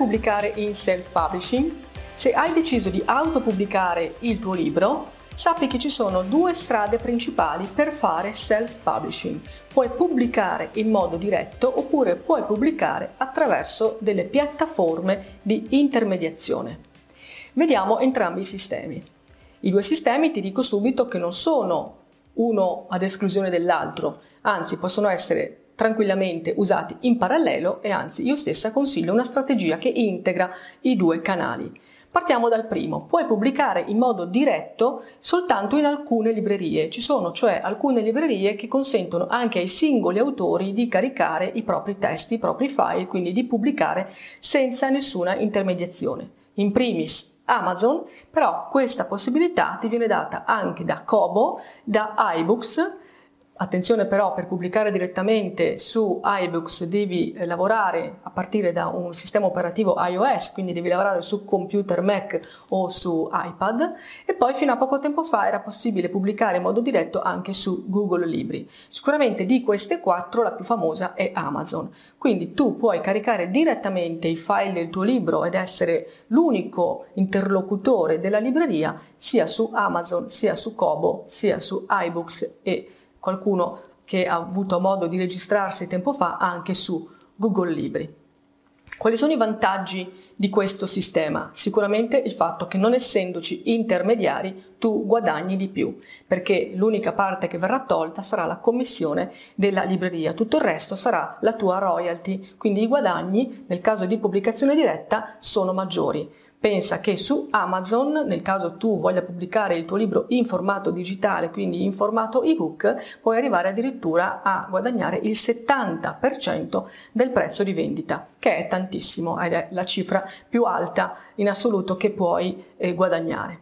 Pubblicare in self-publishing? Se hai deciso di autopubblicare il tuo libro, sappi che ci sono due strade principali per fare self-publishing. Puoi pubblicare in modo diretto oppure puoi pubblicare attraverso delle piattaforme di intermediazione. Vediamo entrambi i sistemi. I due sistemi ti dico subito che non sono uno ad esclusione dell'altro, anzi possono essere tranquillamente usati in parallelo e anzi io stessa consiglio una strategia che integra i due canali. Partiamo dal primo. Puoi pubblicare in modo diretto soltanto in alcune librerie. Ci sono cioè alcune librerie che consentono anche ai singoli autori di caricare i propri testi, i propri file, quindi di pubblicare senza nessuna intermediazione. In primis Amazon, però questa possibilità ti viene data anche da Kobo, da iBooks, Attenzione però, per pubblicare direttamente su iBooks devi eh, lavorare a partire da un sistema operativo iOS, quindi devi lavorare su computer Mac o su iPad e poi fino a poco tempo fa era possibile pubblicare in modo diretto anche su Google Libri. Sicuramente di queste quattro la più famosa è Amazon, quindi tu puoi caricare direttamente i file del tuo libro ed essere l'unico interlocutore della libreria sia su Amazon, sia su Kobo, sia su iBooks e qualcuno che ha avuto modo di registrarsi tempo fa anche su Google Libri. Quali sono i vantaggi di questo sistema? Sicuramente il fatto che non essendoci intermediari tu guadagni di più, perché l'unica parte che verrà tolta sarà la commissione della libreria, tutto il resto sarà la tua royalty, quindi i guadagni nel caso di pubblicazione diretta sono maggiori. Pensa che su Amazon, nel caso tu voglia pubblicare il tuo libro in formato digitale, quindi in formato ebook, puoi arrivare addirittura a guadagnare il 70% del prezzo di vendita, che è tantissimo ed è la cifra più alta in assoluto che puoi eh, guadagnare.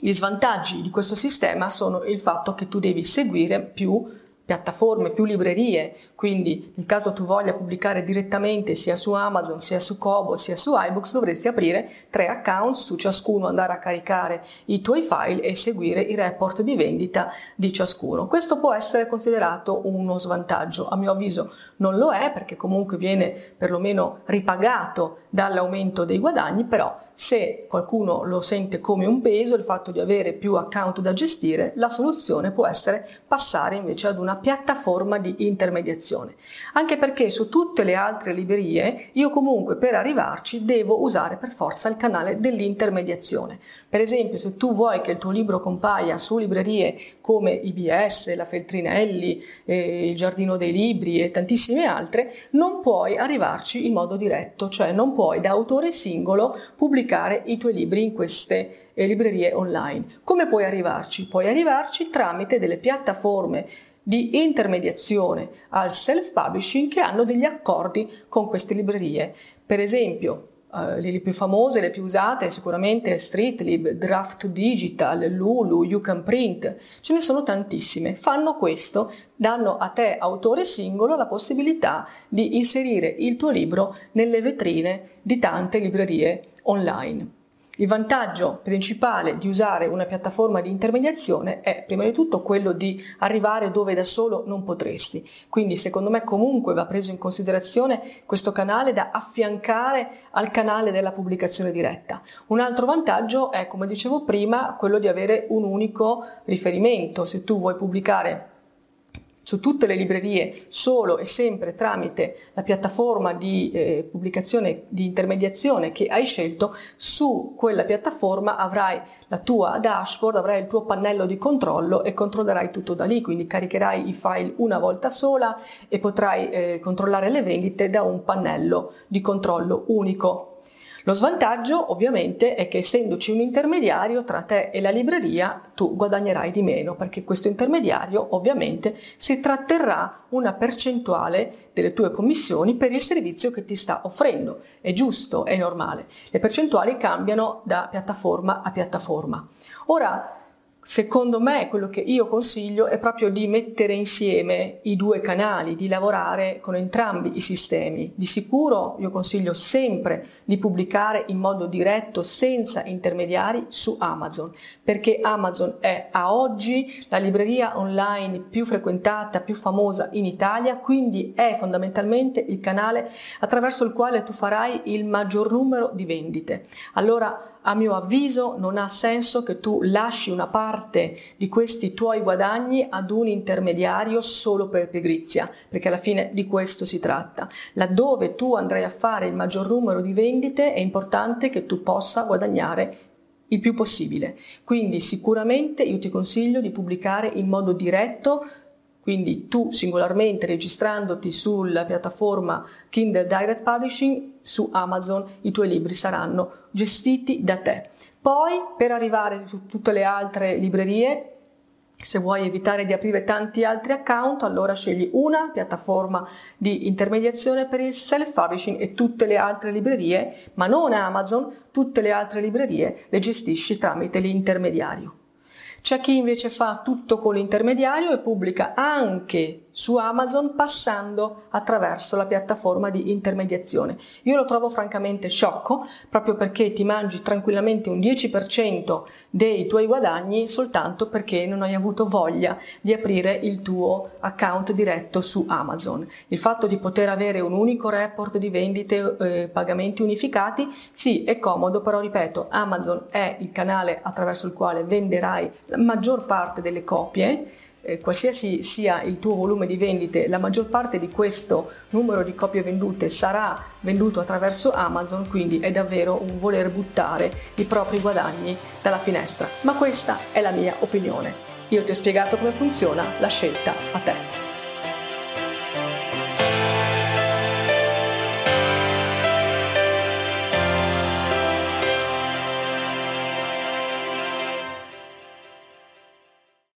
Gli svantaggi di questo sistema sono il fatto che tu devi seguire più piattaforme, più librerie, quindi nel caso tu voglia pubblicare direttamente sia su Amazon, sia su Kobo, sia su iBooks, dovresti aprire tre account, su ciascuno andare a caricare i tuoi file e seguire i report di vendita di ciascuno. Questo può essere considerato uno svantaggio, a mio avviso non lo è perché comunque viene perlomeno ripagato dall'aumento dei guadagni, però se qualcuno lo sente come un peso, il fatto di avere più account da gestire, la soluzione può essere passare invece ad una piattaforma di intermediazione. Anche perché su tutte le altre librerie io comunque per arrivarci devo usare per forza il canale dell'intermediazione. Per esempio, se tu vuoi che il tuo libro compaia su librerie come IBS, la Feltrinelli, eh, il Giardino dei Libri e tantissime altre, non puoi arrivarci in modo diretto, cioè non puoi da autore singolo pubblicare i tuoi libri in queste eh, librerie online. Come puoi arrivarci? Puoi arrivarci tramite delle piattaforme di intermediazione al self-publishing che hanno degli accordi con queste librerie. Per esempio, Uh, le più famose, le più usate sicuramente Streetlib, Draft Digital, Lulu, You Can Print, ce ne sono tantissime. Fanno questo, danno a te, autore singolo, la possibilità di inserire il tuo libro nelle vetrine di tante librerie online. Il vantaggio principale di usare una piattaforma di intermediazione è prima di tutto quello di arrivare dove da solo non potresti. Quindi secondo me comunque va preso in considerazione questo canale da affiancare al canale della pubblicazione diretta. Un altro vantaggio è, come dicevo prima, quello di avere un unico riferimento. Se tu vuoi pubblicare su tutte le librerie solo e sempre tramite la piattaforma di eh, pubblicazione di intermediazione che hai scelto, su quella piattaforma avrai la tua dashboard, avrai il tuo pannello di controllo e controllerai tutto da lì, quindi caricherai i file una volta sola e potrai eh, controllare le vendite da un pannello di controllo unico. Lo svantaggio ovviamente è che essendoci un intermediario tra te e la libreria tu guadagnerai di meno perché questo intermediario ovviamente si tratterrà una percentuale delle tue commissioni per il servizio che ti sta offrendo. È giusto, è normale. Le percentuali cambiano da piattaforma a piattaforma. Ora, Secondo me quello che io consiglio è proprio di mettere insieme i due canali, di lavorare con entrambi i sistemi. Di sicuro io consiglio sempre di pubblicare in modo diretto, senza intermediari, su Amazon, perché Amazon è a oggi la libreria online più frequentata, più famosa in Italia, quindi è fondamentalmente il canale attraverso il quale tu farai il maggior numero di vendite. Allora a mio avviso non ha senso che tu lasci una parte di questi tuoi guadagni ad un intermediario solo per pigrizia, perché alla fine di questo si tratta. Laddove tu andrai a fare il maggior numero di vendite è importante che tu possa guadagnare il più possibile. Quindi sicuramente io ti consiglio di pubblicare in modo diretto quindi tu singolarmente registrandoti sulla piattaforma Kindle Direct Publishing su Amazon i tuoi libri saranno gestiti da te. Poi per arrivare su tutte le altre librerie se vuoi evitare di aprire tanti altri account, allora scegli una piattaforma di intermediazione per il self-publishing e tutte le altre librerie, ma non Amazon, tutte le altre librerie le gestisci tramite l'intermediario. C'è chi invece fa tutto con l'intermediario e pubblica anche su Amazon passando attraverso la piattaforma di intermediazione. Io lo trovo francamente sciocco proprio perché ti mangi tranquillamente un 10% dei tuoi guadagni soltanto perché non hai avuto voglia di aprire il tuo account diretto su Amazon. Il fatto di poter avere un unico report di vendite eh, pagamenti unificati sì è comodo però ripeto Amazon è il canale attraverso il quale venderai la maggior parte delle copie eh, qualsiasi sia il tuo volume di vendite, la maggior parte di questo numero di copie vendute sarà venduto attraverso Amazon, quindi è davvero un voler buttare i propri guadagni dalla finestra. Ma questa è la mia opinione. Io ti ho spiegato come funziona, la scelta a te.